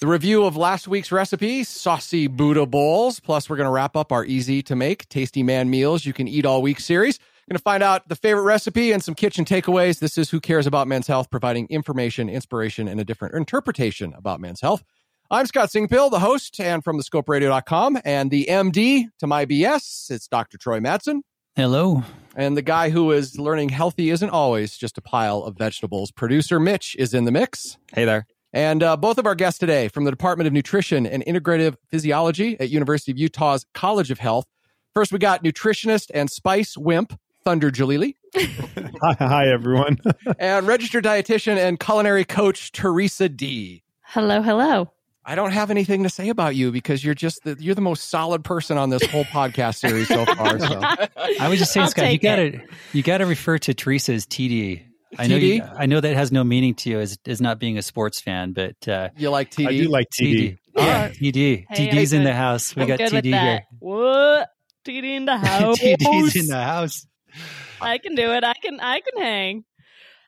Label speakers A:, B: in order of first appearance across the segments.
A: the review of last week's recipe, saucy Buddha bowls. Plus, we're going to wrap up our easy to make, tasty man meals you can eat all week series. Going to find out the favorite recipe and some kitchen takeaways. This is Who Cares About Men's Health, providing information, inspiration, and a different interpretation about men's health. I'm Scott Singpiel, the host, and from thescoperadio.com, and the MD to my BS, it's Dr. Troy Madsen.
B: Hello.
A: And the guy who is learning healthy isn't always just a pile of vegetables. Producer Mitch is in the mix.
C: Hey there.
A: And uh, both of our guests today from the Department of Nutrition and Integrative Physiology at University of Utah's College of Health. First, we got nutritionist and spice wimp Thunder Jalili.
D: hi, hi, everyone.
A: and registered dietitian and culinary coach Theresa D.
E: Hello, hello.
A: I don't have anything to say about you because you're just the, you're the most solid person on this whole podcast series so far. So
B: I was just saying,
E: I'll
B: Scott, you gotta you gotta refer to Theresa as TD. I know you, I know that has no meaning to you as, as not being a sports fan, but uh,
A: you like TD?
D: I do like TD.
B: TD. Yeah, TD.
E: Hey,
B: TD's
E: I'm
B: in the house. We
E: I'm
B: got TD here.
E: What? TD in the house.
B: TD's in the house.
E: I can do it. I can. I can hang.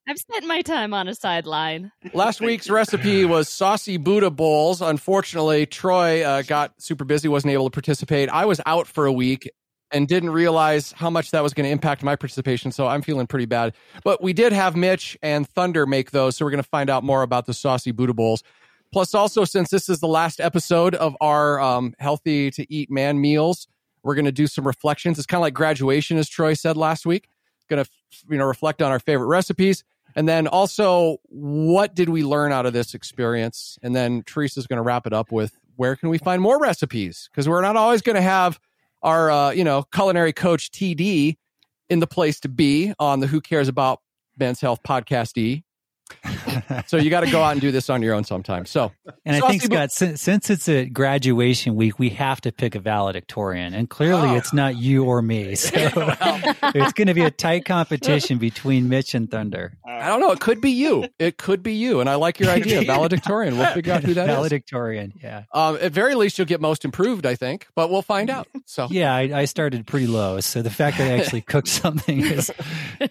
E: I've spent my time on a sideline.
A: Last week's recipe was saucy Buddha bowls. Unfortunately, Troy uh, got super busy, wasn't able to participate. I was out for a week and didn't realize how much that was going to impact my participation. So I'm feeling pretty bad. But we did have Mitch and Thunder make those. So we're going to find out more about the saucy Buddha bowls. Plus, also, since this is the last episode of our um, healthy to eat man meals, we're going to do some reflections. It's kind of like graduation, as Troy said last week. Going to, you know, reflect on our favorite recipes. And then also, what did we learn out of this experience? And then Theresa's going to wrap it up with where can we find more recipes? Because we're not always going to have our, uh, you know, culinary coach TD in the place to be on the Who Cares About Men's Health podcast E. so you got to go out and do this on your own sometime. So,
B: And I think Scott, since, since it's a graduation week, we have to pick a valedictorian, and clearly
A: Oh.
B: it's not you or me. So it's going to be a tight competition between Mitch and Thunder.
A: I don't know. It could be you. It could be you. And I like your idea, valedictorian. We'll figure out who that is.
B: valedictorian. Yeah.
A: Um, at very least, you'll get most improved, I think, but we'll find out. So,
B: Yeah, I, I started pretty low, so the fact that I actually cooked something is,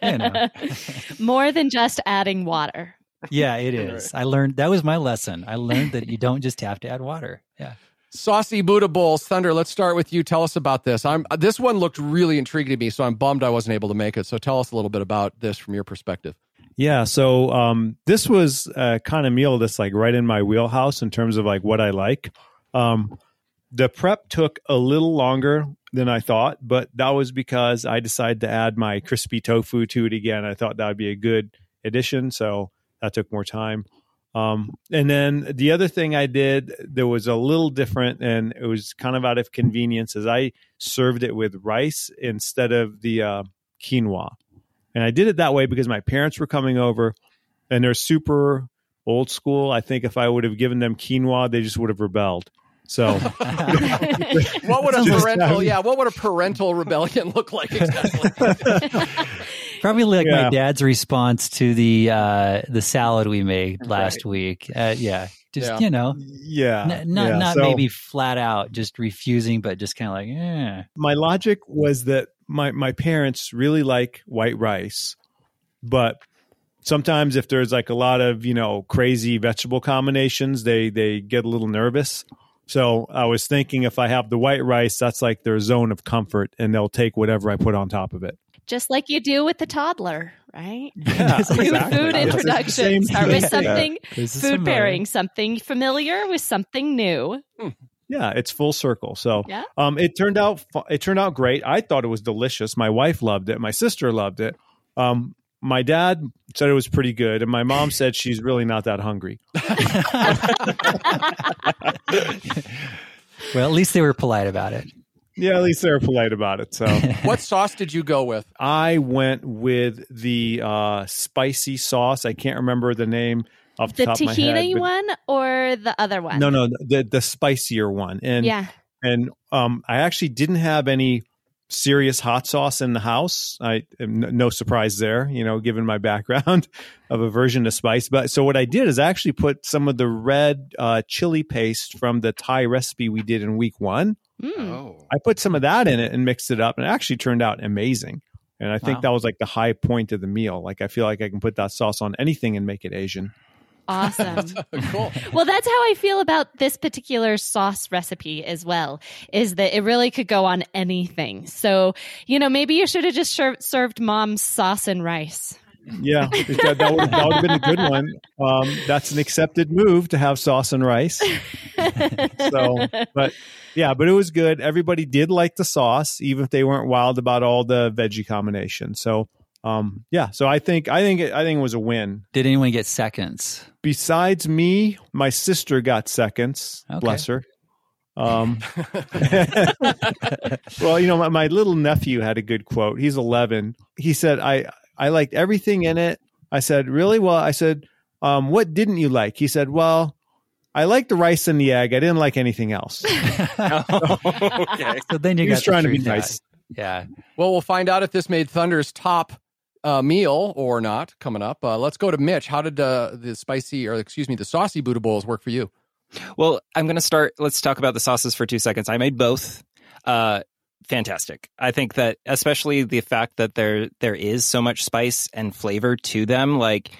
B: you know,
E: More than just adding water.
B: Yeah, it is. I learned that was my lesson. I learned that you don't just have to add water. Yeah.
A: Saucy Buddha bowls, Thunder. Let's start with you. Tell us about this. I'm this one looked really intriguing to me, so I'm bummed I wasn't able to make it. So tell us a little bit about this from your perspective.
D: Yeah, so um, this was a kind of meal that's like right in my wheelhouse in terms of like what I like. Um, the prep took a little longer than I thought, but that was because I decided to add my crispy tofu to it again. I thought that would be a good addition, so that took more time. Um, and then the other thing I did that was a little different, and it was kind of out of convenience, is I served it with rice instead of the uh, quinoa. And I did it that way because my parents were coming over and they're super old school. I think if I would have given them quinoa, they just would have rebelled. So
A: What would a parental, yeah, what would a parental rebellion look like exactly?
B: Probably like my dad's response to the uh, the salad we made last week. Uh, yeah, just
A: Yeah.
B: you know,
D: yeah,
B: n- not
D: yeah.
B: not
D: So
B: maybe flat out just refusing, but just kind of like, yeah.
D: my logic was that my my parents really like white rice, but sometimes if there's like a lot of you know crazy vegetable combinations, they they get a little nervous. So I was thinking if I have the white rice, that's like their zone of comfort, and they'll take whatever I put on top of it.
E: Just like you do with the toddler, right?
D: Yeah,
E: New
D: exactly.
E: food
D: It's the
E: introduction. Start with something
B: This is
E: food
B: similar.
E: pairing, something familiar with something new.
D: Yeah, it's full circle. So
E: Yeah.
D: um, it turned out it turned out great. I thought it was delicious. My wife loved it. My sister loved it. Um, my dad said it was pretty good, and my mom said she's really not that hungry.
B: Well, at least they were polite about it.
D: Yeah, at least they were polite about it. So
A: what sauce did you go with?
D: I went with the uh, spicy sauce. I can't remember the name off the,
E: The
D: top of my head.
E: tahini
D: but-
E: one or the other one?
D: No, no, the the spicier one. And
E: yeah.
D: and um, I actually didn't have any serious hot sauce in the house. I am n- no surprise there, you know, given my background of aversion to spice. But so what I did is I actually put some of the red uh, chili paste from the Thai recipe we did in week one.
E: Mm.
A: Oh.
D: I put some of that in it and mixed it up, and it actually turned out amazing. And I think
B: Wow.
D: that was like the high point of the meal. Like I feel like I can put that sauce on anything and make it Asian.
E: Awesome.
A: cool.
E: Well, that's how I feel about this particular sauce recipe as well, is that it really could go on anything. So, you know, maybe you should have just ser- served mom's sauce and rice.
D: Yeah, that, that would that would have been a good one. Um, that's an accepted move to have sauce and rice. so, but yeah, but it was good. Everybody did like the sauce, even if they weren't wild about all the veggie combinations. So, um, yeah, so I think I think it, I think it was a win.
B: Did anyone get seconds?
D: Besides me, my sister got seconds.
B: Okay.
D: Bless her. Um, well, you know, my, my little nephew had a good quote. He's 11. He said, I, I liked everything in it. I said, really? Well, I said, um, what didn't you like? He said, well, I liked the rice and the egg. I didn't like anything else.
C: okay.
B: So then you
D: He
B: got
D: was
B: the
D: trying to be
B: truth
D: nice.
B: Yeah.
A: Well, we'll find out if this made Thunder's top uh, meal or not coming up. Uh, let's go to Mitch. How did uh, the spicy, or excuse me, the saucy Buddha bowls work for you?
C: Well, I'm going to start. Let's talk about the sauces for two seconds. I made both. Uh, fantastic. I think that especially the fact that there there is so much spice and flavor to them, like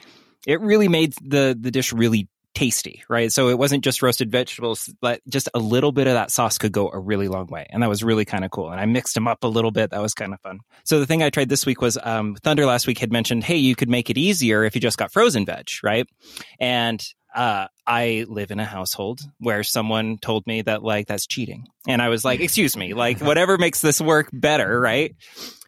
C: it really made the the dish really tasty, right? So it wasn't just roasted vegetables, but just a little bit of that sauce could go a really long way, and that was really kind of cool. And I mixed them up a little bit. That was kind of fun. So the thing I tried this week was um, Thunder last week had mentioned, hey, you could make it easier if you just got frozen veg, right? And uh, I live in a household where someone told me that like that's cheating, and I was like, excuse me, like whatever makes this work better, right?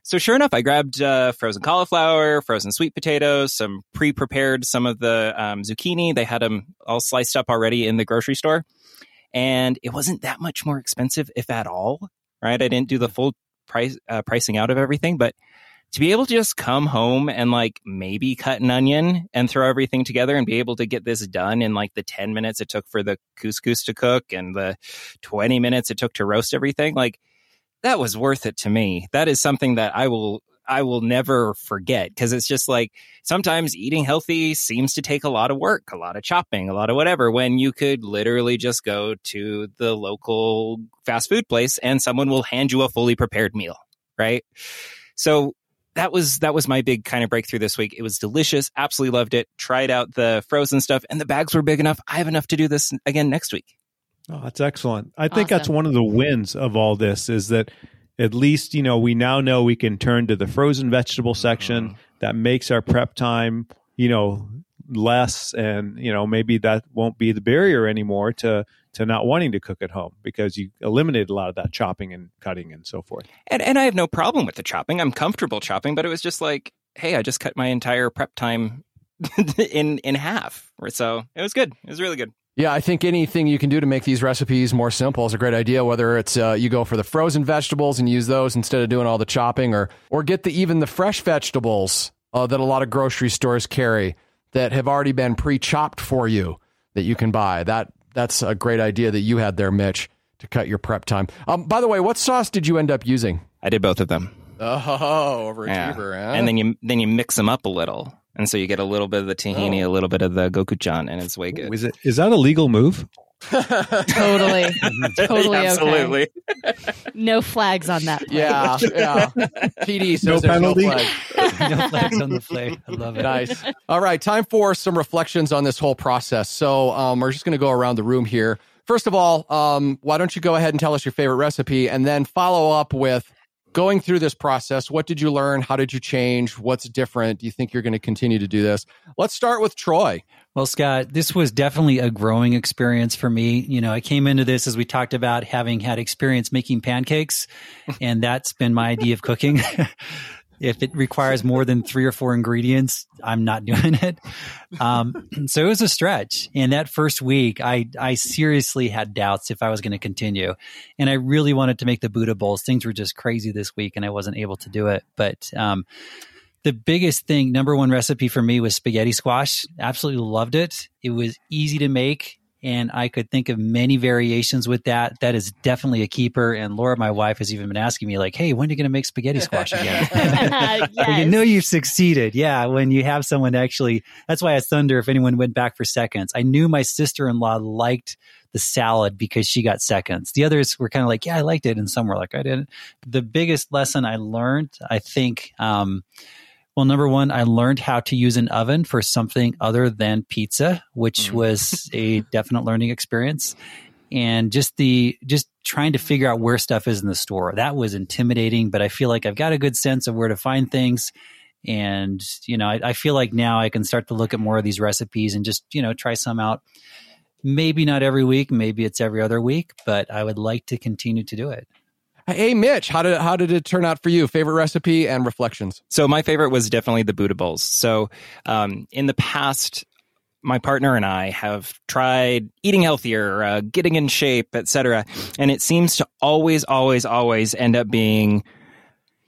C: So sure enough, I grabbed uh, frozen cauliflower, frozen sweet potatoes, some pre-prepared some of the um, zucchini. They had them all sliced up already in the grocery store, and it wasn't that much more expensive, if at all. Right? I didn't do the full price uh, pricing out of everything, but to be able to just come home and like maybe cut an onion and throw everything together and be able to get this done in like the 10 minutes it took for the couscous to cook and the 20 minutes it took to roast everything like that was worth it to me. That is something that i will i will never forget because it's just like sometimes eating healthy seems to take a lot of work a lot of chopping a lot of whatever when you could literally just go to the local fast food place and someone will hand you a fully prepared meal right? So that was that was my big kind of breakthrough this week. It was delicious. Absolutely loved it. Tried out the frozen stuff, and the bags were big enough. I have enough to do this again next week.
D: Oh, that's excellent. I think that's one of the wins of all this is that at least, you know, we now know we can turn to the frozen vegetable section mm-hmm. that makes our prep time, you know, less and, you know, maybe that won't be the barrier anymore to to not wanting to cook at home because you eliminated a lot of that chopping and cutting and so forth.
C: And and I have no problem with the chopping. I'm comfortable chopping, but it was just like, hey, I just cut my entire prep time in in half. So it was good. It was really good.
A: Yeah, I think anything you can do to make these recipes more simple is a great idea. Whether it's uh, you go for the frozen vegetables and use those instead of doing all the chopping, or or get the even the fresh vegetables uh, that a lot of grocery stores carry that have already been pre-chopped for you that you can buy. That that's a great idea that you had there, Mitch, to cut your prep time. Um, by the way, what sauce did you end up using?
C: I did both of them.
A: Oh,
C: Yeah.
A: huh?
C: And then you then you mix them up a little. And so you get a little bit of the tahini, a little bit of the gochujang, and it's way good.
D: Is it is that a legal move?
E: Totally. totally okay.
C: Absolutely.
E: No flags on that. plate.
A: yeah, yeah. TD says
D: No
A: there's
D: penalty?
A: No flag.
B: no flags on the plate. I love it.
A: Nice. All right, time for some reflections on this whole process. So um, we're just going to go around the room here. First of all, um, why don't you go ahead and tell us your favorite recipe, and then follow up with going through this process. What did you learn? How did you change? What's different? Do you think you're going to continue to do this? Let's start with Troy.
B: Well, Scott, this was definitely a growing experience for me. You know, I came into this as we talked about having had experience making pancakes, and that's been my idea of cooking. if it requires more than three or four ingredients, I'm not doing it. Um, so it was a stretch. And that first week, I, I seriously had doubts if I was going to continue. And I really wanted to make the Buddha bowls. Things were just crazy this week, and I wasn't able to do it. But, um, the biggest thing, number one recipe for me was spaghetti squash. Absolutely loved it. It was easy to make, and I could think of many variations with that. That is definitely a keeper. And Laura, my wife, has even been asking me, like, "Hey, when are you going to make spaghetti squash again?"
E: yes.
B: You know you've succeeded. Yeah, when you have someone actually. That's why I thunder. If anyone went back for seconds, I knew my sister in law liked the salad because she got seconds. The others were kind of like, yeah, I liked it, and some were like, I didn't. The biggest lesson I learned, I think. Um, Well, number one, I learned how to use an oven for something other than pizza, which mm. was a definite learning experience. And just the, just trying to figure out where stuff is in the store. That was intimidating, but I feel like I've got a good sense of where to find things. And, you know, I, I feel like now I can start to look at more of these recipes and just, you know, try some out. Maybe not every week, maybe it's every other week, but I would like to continue to do it.
A: Hey Mitch, how did how did it turn out for you? Favorite recipe and reflections.
C: So my favorite was definitely the Buddha bowls. So um, in the past, my partner and I have tried eating healthier, uh, getting in shape, etc., and it seems to always, always, always end up being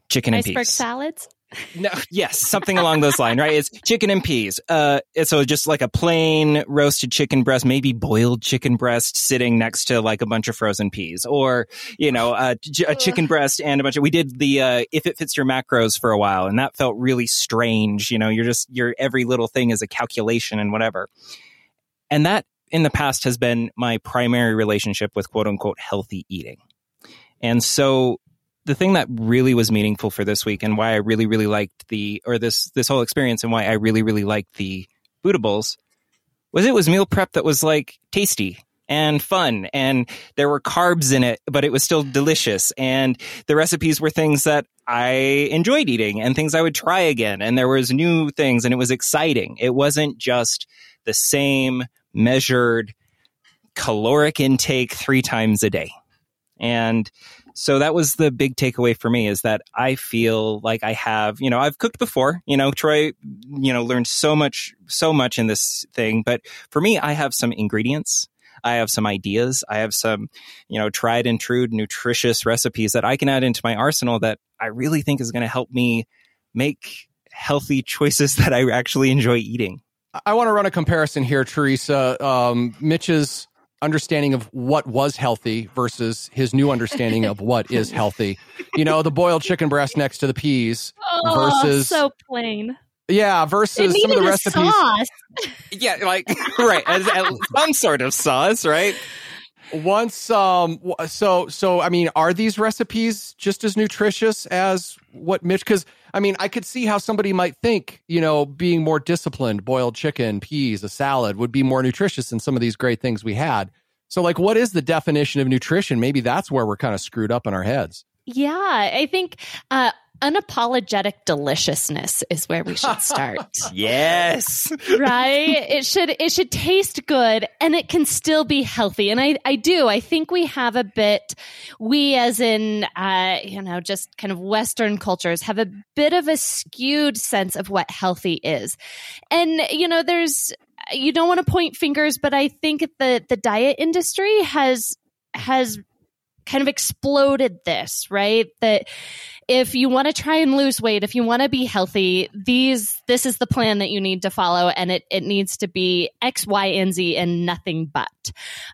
C: chicken and
E: Iceberg
C: peas.
E: salads.
C: No, yes, something along those lines, right? It's chicken and peas. Uh, so just like a plain roasted chicken breast, maybe boiled chicken breast sitting next to like a bunch of frozen peas or, you know, a, a chicken breast and a bunch of, we did the, uh, if it fits your macros for a while and that felt really strange. You know, you're just, your every little thing is a calculation and whatever. And that in the past has been my primary relationship with quote unquote healthy eating. And so the thing that really was meaningful for this week and why I really, really liked the, or this, this whole experience and why I really, really liked the Buddha bowls was it was meal prep that was like tasty and fun and there were carbs in it, but it was still delicious. And the recipes were things that I enjoyed eating and things I would try again. And there was new things and it was exciting. It wasn't just the same measured caloric intake three times a day. And so that was the big takeaway for me is that I feel like I have, you know, I've cooked before, you know, Troy, you know, learned so much, so much in this thing. But for me, I have some ingredients. I have some ideas. I have some, you know, tried and true nutritious recipes that I can add into my arsenal that I really think is going to help me make healthy choices that I actually enjoy eating.
A: I want to run a comparison here, Theresa. Um, Mitch's understanding of what was healthy versus his new understanding of what is healthy. You know, the boiled chicken breast next to the peas oh, versus
E: so plain.
A: Yeah, versus some of the recipes.
E: Sauce.
C: Yeah, like right, as, as some sort of sauce, right?
A: Once, um, so so I mean, are these recipes just as nutritious as what Mitch? Because I mean, I could see how somebody might think, you know, being more disciplined, boiled chicken, peas, a salad would be more nutritious than some of these great things we had. So, like, what is the definition of nutrition? Maybe that's where we're kind of screwed up in our heads.
E: Yeah, I think uh, unapologetic deliciousness is where we should start.
C: yes.
E: right? It should it should taste good and it can still be healthy. And I I do. I think we have a bit we as in uh you know just kind of western cultures have a bit of a skewed sense of what healthy is. And you know there's you don't want to point fingers but I think the the diet industry has has kind of exploded this, right? That if you want to try and lose weight, if you want to be healthy, these this is the plan that you need to follow, and it it needs to be X, Y, and Z, and nothing but.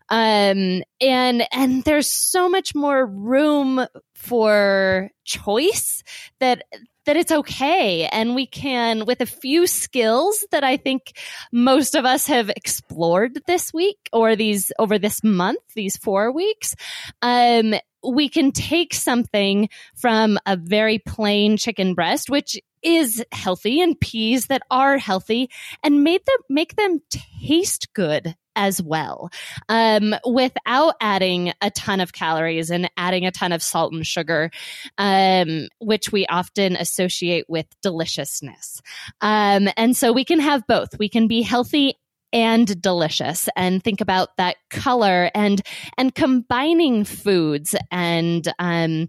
E: Um, and and there's so much more room for choice that that it's okay. And we can with a few skills that I think most of us have explored this week or these over this month these 4 weeks um we can take something from a very plain chicken breast, which is healthy and peas that are healthy and made them make them taste good as well. Um, without adding a ton of calories and adding a ton of salt and sugar um, which we often associate with deliciousness. Um, and so we can have both. We can be healthy and delicious and think about that color and and combining foods and um,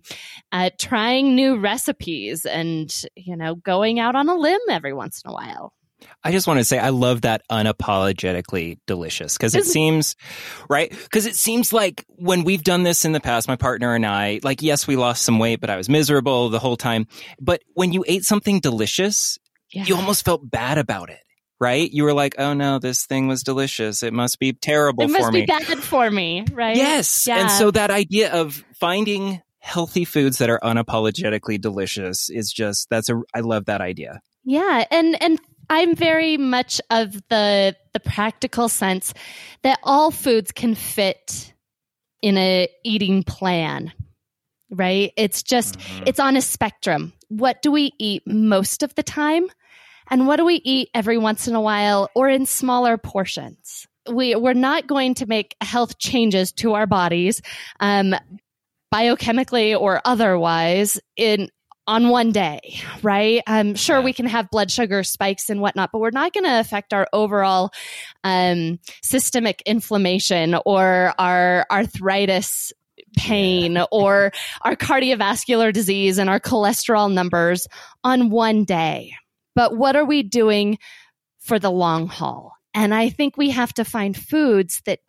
E: uh, trying new recipes and you know going out on a limb every once in a while
C: I just want to say I love that unapologetically delicious because it seems right because it seems like when we've done this in the past my partner and I like yes we lost some weight but I was miserable the whole time but when you ate something delicious yeah. you almost felt bad about it right? You were like, oh no, this thing was delicious. It must be terrible
E: it
C: for
E: me. It must be bad for me, right?
C: Yes. Yeah. And so that idea of finding healthy foods that are unapologetically delicious is just, that's a, I love that idea.
E: Yeah. And, and I'm very much of the, the practical sense that all foods can fit in a eating plan right? It's just,
D: Mhm.
E: it's on a spectrum. What do we eat most of the time? And what do we eat every once in a while or in smaller portions? We, we're not going to make health changes to our bodies, um, biochemically or otherwise in on one day, right? I'm sure
C: Yeah.
E: we can have blood sugar spikes and whatnot, but we're not going to affect our overall um, systemic inflammation or our arthritis pain or our cardiovascular disease and our cholesterol numbers on one day. But what are we doing for the long haul? And I think we have to find foods that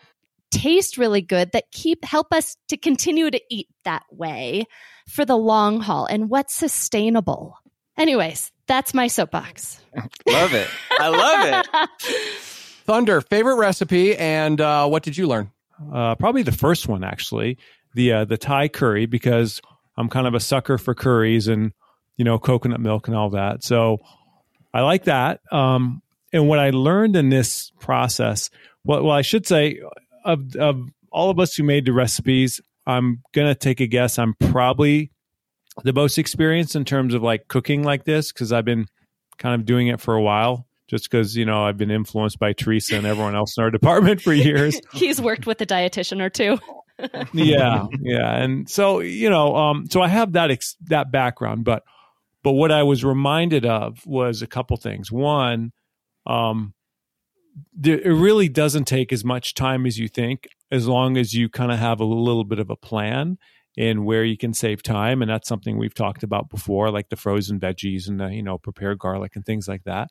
E: taste really good that keep help us to continue to eat that way for the long haul and what's sustainable. Anyways, that's my soapbox.
C: Love it. I love it.
A: Thunder, favorite recipe, and uh, what did you learn?
D: Uh, probably the first one actually, the uh, the Thai curry because I'm kind of a sucker for curries and you know coconut milk and all that. So I like that. Um, and what I learned in this process, well, well, I should say, of of all of us who made the recipes, I'm gonna take a guess. I'm probably the most experienced in terms of like cooking like this because I've been kind of doing it for a while. Just because you know I've been influenced by Theresa and everyone else in our department for years
E: He's worked with a dietitian or two.
D: yeah yeah and so you know um so i have that ex- that background but but what i was reminded of was a couple things one um it really doesn't take as much time as you think as long as you kind of have a little bit of a plan in where you can save time and that's something we've talked about before like the frozen veggies and the you know prepared garlic and things like that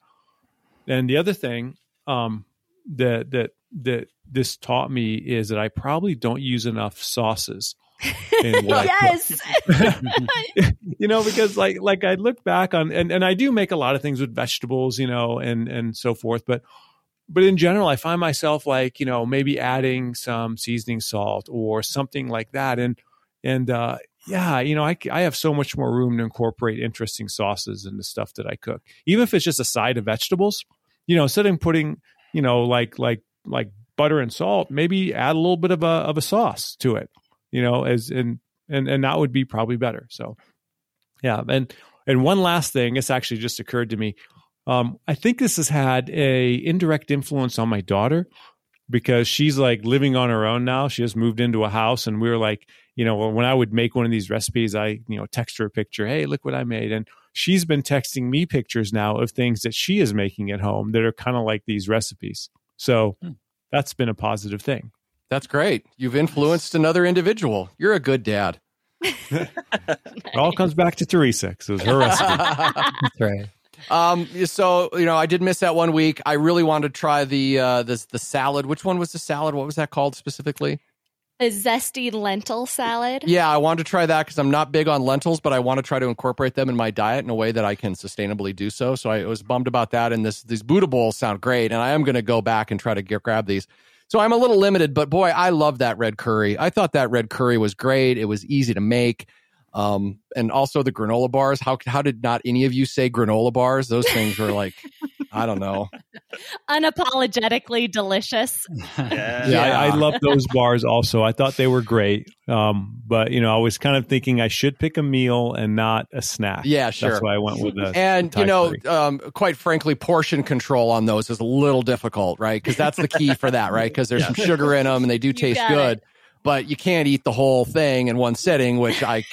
D: and the other thing um that that that this taught me is that I probably don't use enough sauces. in what I cook.
E: yes.
D: you know, because like like I look back on and, and I do make a lot of things with vegetables, you know, and and so forth, but but in general, I find myself like, you know, maybe adding some seasoning salt or something like that. And and uh yeah, you know, I, I have so much more room to incorporate interesting sauces in the stuff that I cook, even if it's just a side of vegetables. You know, instead of putting, you know, like like like butter and salt, maybe add a little bit of a of a sauce to it. You know, as and and and that would be probably better. So, yeah, and and one last thing, this actually just occurred to me. Um, I think this has had a indirect influence on my daughter because she's like living on her own now. She just moved into a house, and we were like, you know, when I would make one of these recipes, I you know text her a picture. Hey, look what I made, and she's been texting me pictures now of things that she is making at home that are kind of like these recipes. So
B: Hmm.
D: that's been a positive thing.
A: That's great. You've influenced another individual. You're a good dad.
D: It all comes back to Theresa because it was her recipe.
B: That's right.
A: Um, so you know, I did miss that one week. I really wanted to try the uh the the salad. Which one was the salad? What was that called specifically?
E: A zesty lentil salad.
A: Yeah, I wanted to try that because I'm not big on lentils, but I want to try to incorporate them in my diet in a way that I can sustainably do so. So I was bummed about that. And this these Buddha bowls sound great, and I am going to go back and try to get, grab these. So I'm a little limited, but boy, I love that red curry. I thought that red curry was great. It was easy to make. Um, and also the granola bars. How how did not any of you say granola bars? Those things were like, I don't know.
E: Unapologetically delicious.
C: Yeah.
D: Yeah, I, I love those bars also. I thought they were great. Um, but you know, I was kind of thinking I should pick a meal and not a snack.
A: Yeah, sure.
D: That's why I went with the
A: and
D: Thai
A: you know, um, quite frankly, portion control on those is a little difficult, right? Because that's the key for that, right? Because there's some sugar in them and they do taste good,
E: it.
A: but you can't eat the whole thing in one sitting, which I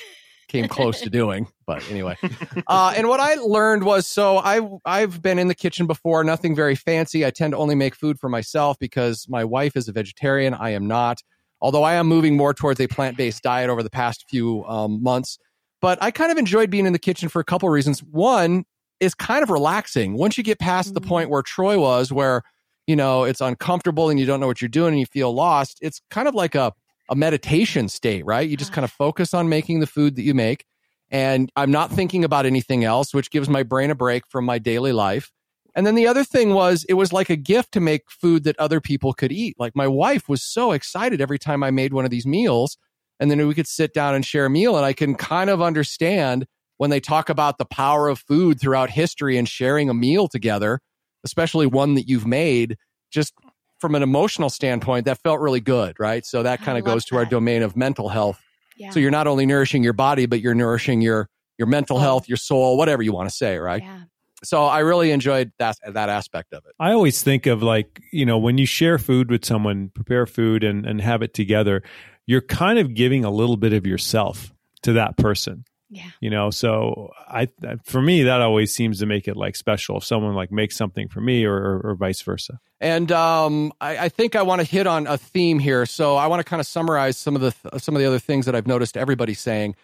A: came close to doing. But anyway, uh, and what I learned was so I I've been in the kitchen before, nothing very fancy. I tend to only make food for myself because my wife is a vegetarian. I am not. Although I am moving more towards a plant based diet over the past few um, months, but I kind of enjoyed being in the kitchen for a couple of reasons. One is kind of relaxing once you get past the
E: Mhm.
A: point where Troy was, where you know it's uncomfortable and you don't know what you're doing and you feel lost. It's kind of like a a meditation state, right? You just ah. kind of focus on making the food that you make. And I'm not thinking about anything else, which gives my brain a break from my daily life. And then the other thing was, it was like a gift to make food that other people could eat. Like my wife was so excited every time I made one of these meals. And then we could sit down and share a meal. And I can kind of understand when they talk about the power of food throughout history and sharing a meal together, especially one that you've made, just from an emotional standpoint, that felt really good, right? So that kind of
E: love
A: goes to our domain of mental health
E: Yeah.
A: So you're not only nourishing your body, but you're nourishing your your mental health, your soul, whatever you want to say, right?
E: yeah.
A: So I really enjoyed that that aspect of it.
D: I always think of like, you know, when you share food with someone, prepare food and, and have it together, you're kind of giving a little bit of yourself to that person.
E: Yeah.
D: You know, so I for me that always seems to make it like special if someone like makes something for me or or, or vice versa.
A: And um, I, I think I want to hit on a theme here. So I want to kind of summarize some of the th- some of the other things that I've noticed everybody saying.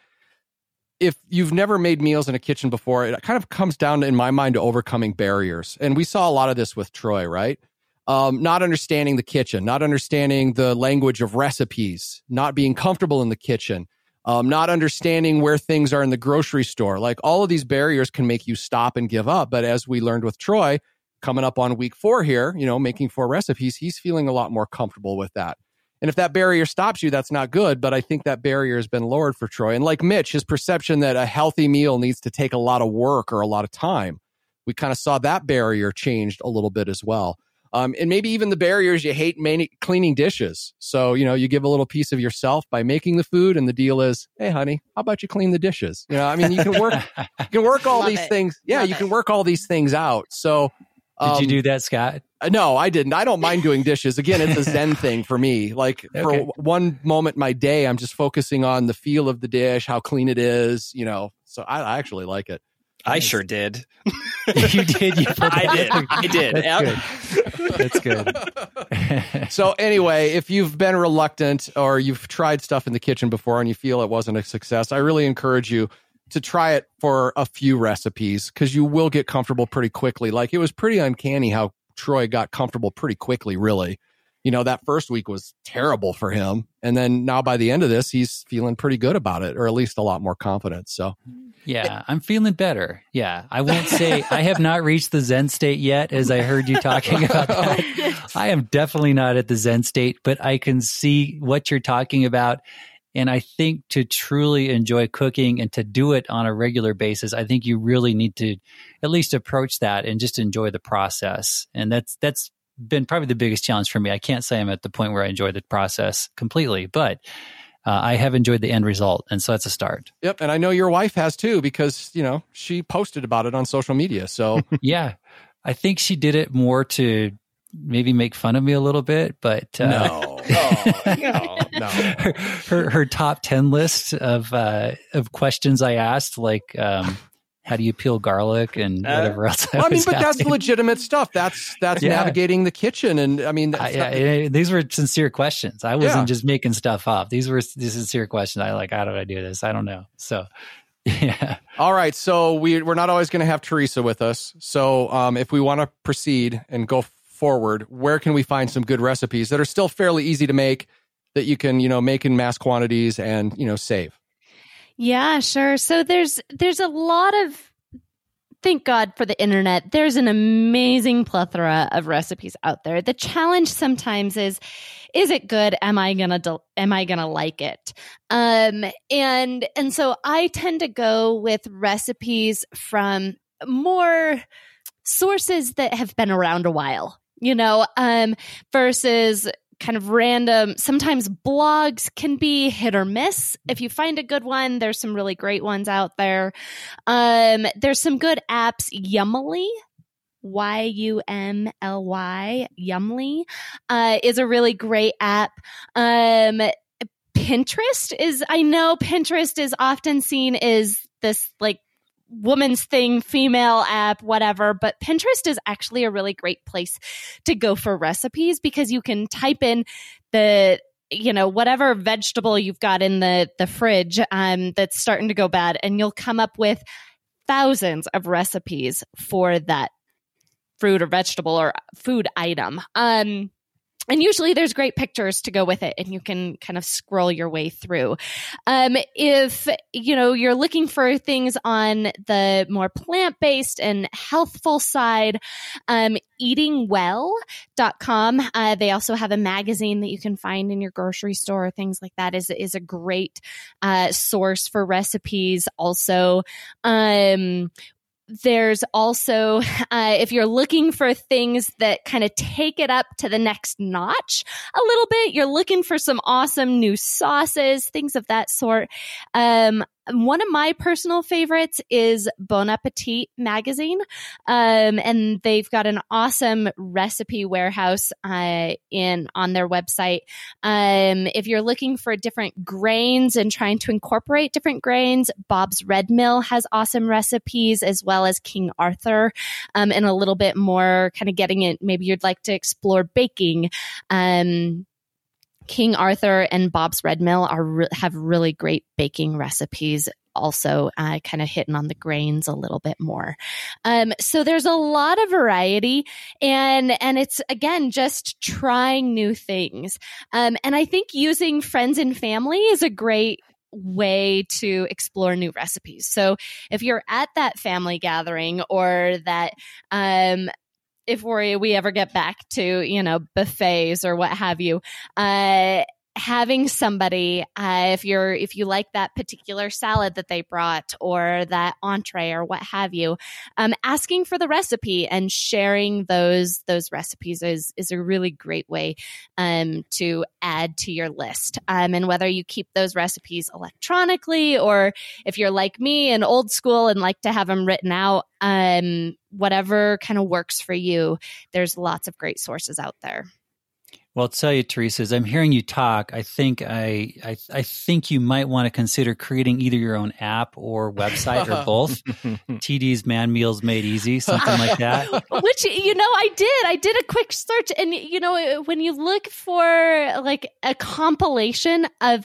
A: If you've never made meals in a kitchen before, it kind of comes down, in my mind, to overcoming barriers. And we saw a lot of this with Troy, right? Um, not understanding the kitchen, not understanding the language of recipes, not being comfortable in the kitchen, um, not understanding where things are in the grocery store. Like all of these barriers can make you stop and give up. But as we learned with Troy, coming up on week four here, you know, making four recipes, he's feeling a lot more comfortable with that. And if that barrier stops you, that's not good. But I think that barrier has been lowered for Troy. And like Mitch, his perception that a healthy meal needs to take a lot of work or a lot of time, we kind of saw that barrier changed a little bit as well. Um, and maybe even the barriers you hate mani- cleaning dishes. So, you know, you give a little piece of yourself by making the food, and the deal is, hey, honey, how about you clean the dishes? You know, I mean, you can work, you can work all
E: Love
A: these
E: it.
A: things. Yeah,
E: Love
A: you can
E: it.
A: work all these things out. So,
B: Did you
A: um,
B: do that, Scott?
A: uh, No, I didn't. I don't mind doing dishes. Again, it's a Zen thing for me. Like for
B: Okay.
A: w- one moment in my day, I'm just focusing on the feel of the dish, how clean it is, you know. So I, I actually like it.
C: I sure did.
B: you did. You
C: I did.
B: off.
C: I did.
B: That's
C: Yep.
B: good. That's good.
A: So anyway, if you've been reluctant or you've tried stuff in the kitchen before and you feel it wasn't a success, I really encourage you to try it for a few recipes because you will get comfortable pretty quickly. Like it was pretty uncanny how Troy got comfortable pretty quickly, really. You know, that first week was terrible for him. And then now by the end of this, he's feeling pretty good about it, or at least a lot more confident. So
B: Yeah, I'm feeling better. Yeah, I won't say I have not reached the Zen state yet, as I heard you talking about that. I am definitely not at the Zen state, but I can see what you're talking about. And I think to truly enjoy cooking and to do it on a regular basis, I think you really need to at least approach that and just enjoy the process. And that's that's been probably the biggest challenge for me. I can't say I'm at the point where I enjoy the process completely, but uh, I have enjoyed the end result, and so that's a start.
A: Yep, and I know your wife has too because you know she posted about it on social media. So
B: yeah, I think she did it more to maybe make fun of me a little bit, but uh,
A: no, no, no, no.
B: her, her her top ten list of uh, of questions I asked, like um, how do you peel garlic and
C: Uh,
B: whatever else. I,
A: Well, I mean, but that's legitimate stuff. That's that's
B: Yeah.
A: navigating the kitchen, and I mean,
B: I, yeah,
A: not-
B: yeah, these were sincere questions. I wasn't
A: Yeah.
B: just making stuff up. These were these sincere questions. I like, how do I do this? I don't know. So, yeah.
A: All right, so we we're not always going to have Theresa with us. So um, if we want to proceed and go forward, where can we find some good recipes that are still fairly easy to make that you can you know make in mass quantities and you know save?
E: Yeah, sure. So there's there's a lot of thank God for the internet. There's an amazing plethora of recipes out there. The challenge sometimes is is it good? Am I going to am I going to like it? Um and and so I tend to go with recipes from more sources that have been around a while, you know, um versus kind of random sometimes blogs can be hit or miss. If you find a good one there's some really great ones out there. Um there's some good apps yumly y-u-m-l-y yumly uh, is a really great app. Um pinterest is i know pinterest is often seen as this like woman's thing, female app, whatever. But Pinterest is actually a really great place to go for recipes because you can type in the you know whatever vegetable you've got in the the fridge um that's starting to go bad and you'll come up with thousands of recipes for that fruit or vegetable or food item um and usually there's great pictures to go with it and you can kind of scroll your way through. Um, if you know you're looking for things on the more plant-based and healthful side um, eatingwell.com uh, they also have a magazine that you can find in your grocery store things like that is, is a great uh, source for recipes also. Um, there's also, uh, if you're looking for things that kind of take it up to the next notch a little bit, you're looking for some awesome new sauces, things of that sort. Um, one of my personal favorites is Bon Appetit magazine. Um, and they've got an awesome recipe warehouse, uh, in, on their website. Um, if you're looking for different grains and trying to incorporate different grains, Bob's Red Mill has awesome recipes as well as King Arthur. Um, and a little bit more kind of getting it. Maybe you'd like to explore baking. Um, King Arthur and Bob's Red Mill are re- have really great baking recipes. Also, uh, kind of hitting on the grains a little bit more. Um, so there's a lot of variety, and and it's again just trying new things. Um, and I think using friends and family is a great way to explore new recipes. So if you're at that family gathering or that um, if we we ever get back to you know buffets or what have you uh having somebody uh, if you're if you like that particular salad that they brought or that entree or what have you um, asking for the recipe and sharing those those recipes is is a really great way um, to add to your list. Um, and whether you keep those recipes electronically or if you're like me and old school and like to have them written out um, whatever kind of works for you there's lots of great sources out there
B: well, I'll tell you, Theresa, as I'm hearing you talk, I think I, I, I think you might want to consider creating either your own app or website or both. TD's Man Meals Made Easy, something like that.
E: Which you know, I did. I did a quick search, and you know, when you look for like a compilation of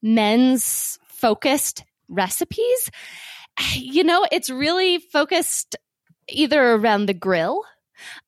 E: men's focused recipes, you know, it's really focused either around the grill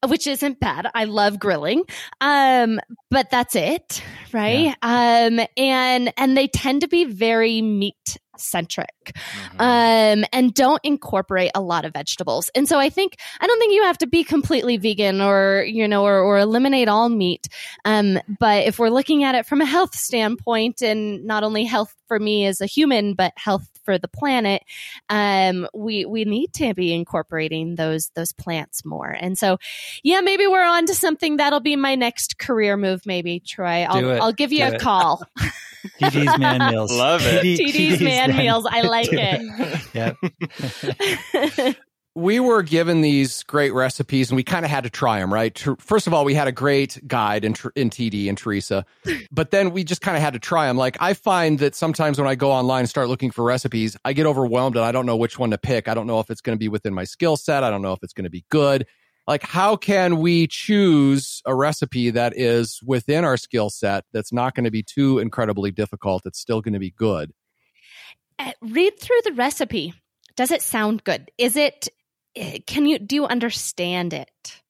E: which isn't bad. I love grilling. Um, but that's it, right? Yeah. Um, and, and they tend to be very meat centric mm-hmm. um, and don't incorporate a lot of vegetables. And so I think, I don't think you have to be completely vegan or, you know, or, or eliminate all meat. Um, but if we're looking at it from a health standpoint and not only health for me as a human, but health for the planet, um, we we need to be incorporating those those plants more. And so, yeah, maybe we're on to something that'll be my next career move. Maybe Troy, I'll I'll give you Do a it. call.
B: TD's man meals.
C: Love it.
E: TD's, TD's man, man meals. I like it.
B: yeah
A: we were given these great recipes and we kind of had to try them, right? First of all, we had a great guide in, in TD and Theresa, but then we just kind of had to try them. Like I find that sometimes when I go online and start looking for recipes, I get overwhelmed and I don't know which one to pick. I don't know if it's going to be within my skill set. I don't know if it's going to be good. Like how can we choose a recipe that is within our skill set that's not going to be too incredibly difficult? It's still going to be good.
E: Uh, read through the recipe. Does it sound good? Is it can you do you understand it?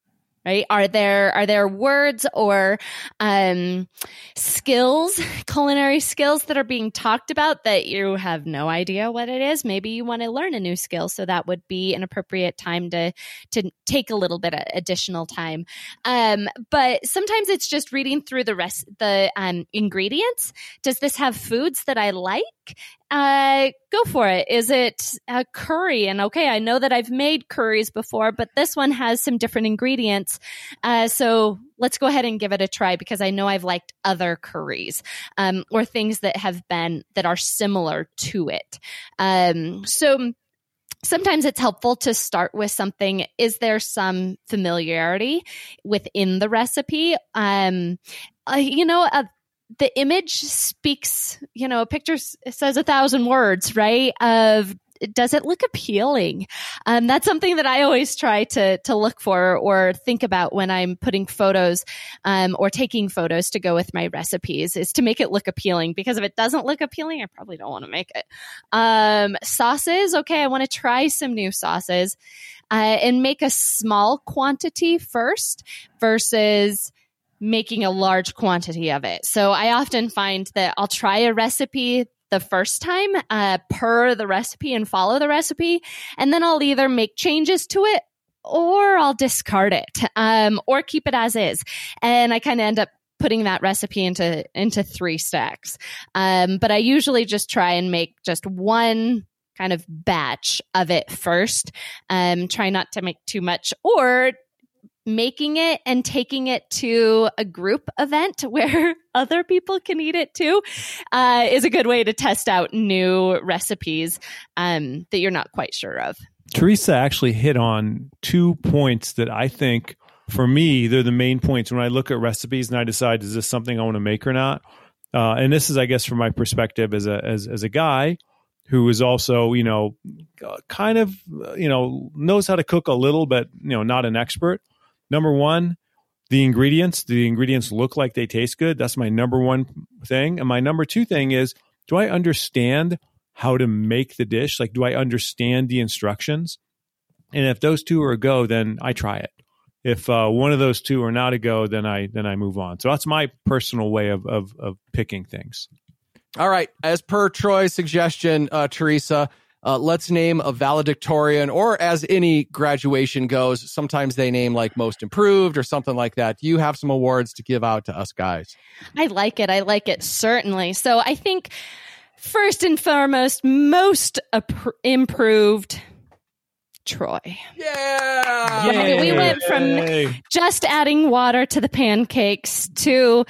E: right? Are there are there words or um, skills culinary skills that are being talked about that you have no idea what it is? Maybe you want to learn a new skill so that would be an appropriate time to to take a little bit of additional time. Um, but sometimes it's just reading through the rest the um, ingredients. Does this have foods that i like uh, go for it. Is it a curry? And okay, I know that I've made curries before, but this one has some different ingredients. Uh, so let's go ahead and give it a try because I know I've liked other curries um, or things that have been that are similar to it. Um, so sometimes it's helpful to start with something is there some familiarity within the recipe um, uh, you know the image speaks, you know, a picture says a thousand words, right? Of does it look appealing? Um, that's something that I always try to to look for or think about when I'm putting photos um, or taking photos to go with my recipes is to make it look appealing. Because if it doesn't look appealing, I probably don't want to make it. Um, sauces, okay, I want to try some new sauces uh, and make a small quantity first versus making a large quantity of it. So I often find that I'll try a recipe the first time uh, per the recipe and follow the recipe, and then I'll either make changes to it or I'll discard it um, or keep it as is. And I kind of end up putting that recipe into into three stacks. Um, but I usually just try and make just one kind of batch of it first. Um, try not to make too much or making it and taking it to a group event where other people can eat it too uh, is a good way to test out new recipes um, that you're not quite sure of.
D: Theresa actually hit on two points that I think, for me, they're the main points when I look at recipes and I decide is this something I want to make or not. Uh, and this is, I guess, from my perspective as a as as a guy who is also, you know, kind of, you know, knows how to cook a little, but you know, not an expert. Number one, the ingredients. The ingredients look like they taste good. That's my number one thing. And my number two thing is, do I understand how to make the dish? Like, do I understand the instructions? And if those two are a go, then I try it. If uh, one of those two are not a go, then I then I move on. So that's my personal way of of, of picking things.
A: All right, as per Troy's suggestion, uh, Theresa, uh, let's name a valedictorian, or as any graduation goes, sometimes they name like most improved or something like that. Do you have some awards to give out to us guys?
E: I like it. I like it certainly. So I think first and foremost, most improved Troy.
A: Yeah.
E: I mean, we went from just adding water to the pancakes to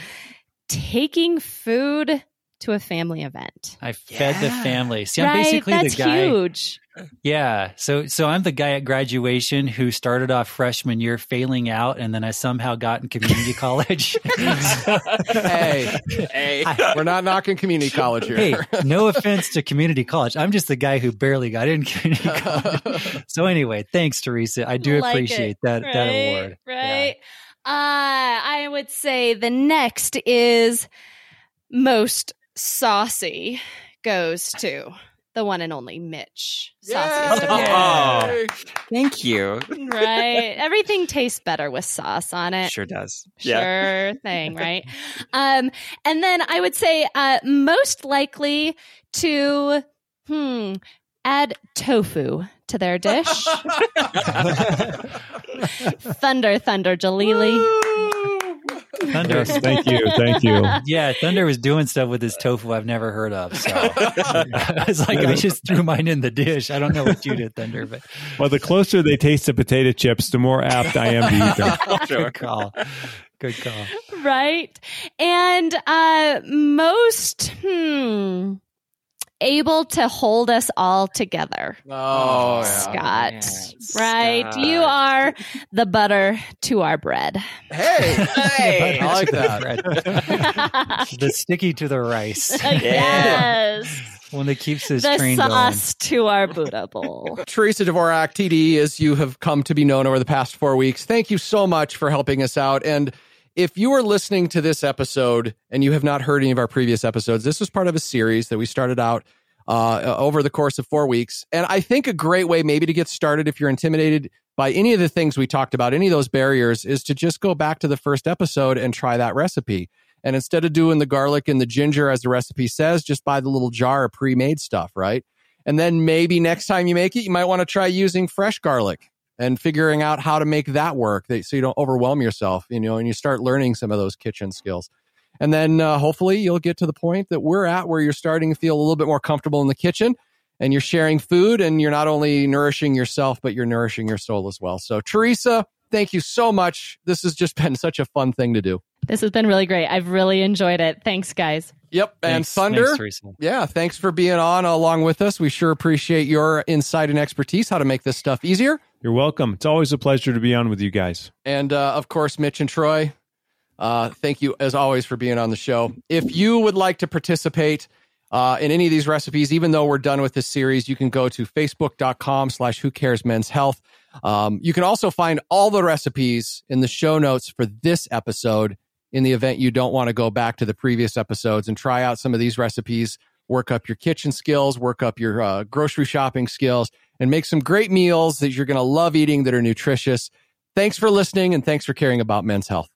E: taking food to a family event.
B: I fed yeah. the family. See,
E: I'm
B: right? basically
E: That's
B: the guy.
E: huge.
B: Yeah. So so I'm the guy at graduation who started off freshman year failing out and then I somehow got in community college.
A: hey, hey. We're not knocking community college here.
B: Hey, no offense to community college. I'm just the guy who barely got in community college. so anyway, thanks Theresa. I do
E: like
B: appreciate
E: it.
B: that
E: right,
B: that award.
E: Right. Yeah. Uh I would say the next is most saucy goes to the one and only Mitch.
A: Saucy
C: oh, thank you.
E: Right. Everything tastes better with sauce on it.
C: Sure does.
E: Sure yeah. thing, right? um, and then I would say uh, most likely to hmm add tofu to their dish. thunder, thunder, Jalili.
B: Thunder.
D: Yes, thank you, thank you.
B: Yeah, Thunder was doing stuff with his tofu I've never heard of. So I was like, I just threw mine in the dish. I don't know what you did, Thunder, but
D: well, the closer they taste the potato chips, the more apt I am to eat them.
B: Good call. Good call.
E: Right, and uh, most hmm able to hold us all together.
A: Oh,
E: Scott.
A: Oh, yeah.
E: Right?
C: Scott.
E: You are the butter to our bread.
A: Hey, hey, I like that.
B: the sticky to the rice.
E: yes.
B: One that keeps his
E: the
B: train
E: sauce to our Buddha bowl.
A: Theresa Dvorak, TD, as you have come to be known over the past four weeks, thank you so much for helping us out. And if you are listening to this episode and you have not heard any of our previous episodes, this was part of a series that we started out uh, over the course of four weeks. And I think a great way, maybe to get started, if you're intimidated by any of the things we talked about, any of those barriers, is to just go back to the first episode and try that recipe. And instead of doing the garlic and the ginger as the recipe says, just buy the little jar of pre made stuff, right? And then maybe next time you make it, you might want to try using fresh garlic and figuring out how to make that work so you don't overwhelm yourself, you know, and you start learning some of those kitchen skills. And then uh, hopefully you'll get to the point that we're at where you're starting to feel a little bit more comfortable in the kitchen and you're sharing food and you're not only nourishing yourself, but you're nourishing your soul as well. So, Theresa, thank you so much. This has just been such a fun thing to do.
E: This has been really great. I've really enjoyed it. Thanks, guys.
A: Yep. And thanks, Thunder.
B: Thanks,
A: yeah. Thanks for being on along with us. We sure appreciate your insight and expertise, how to make this stuff easier.
D: You're welcome. It's always a pleasure to be on with you guys.
A: And uh, of course, Mitch and Troy, uh, thank you as always for being on the show. If you would like to participate uh, in any of these recipes, even though we're done with this series, you can go to facebook.com slash who cares men's health. Um, you can also find all the recipes in the show notes for this episode in the event you don't want to go back to the previous episodes and try out some of these recipes, work up your kitchen skills, work up your uh, grocery shopping skills and make some great meals that you're going to love eating that are nutritious. Thanks for listening and thanks for caring about men's health.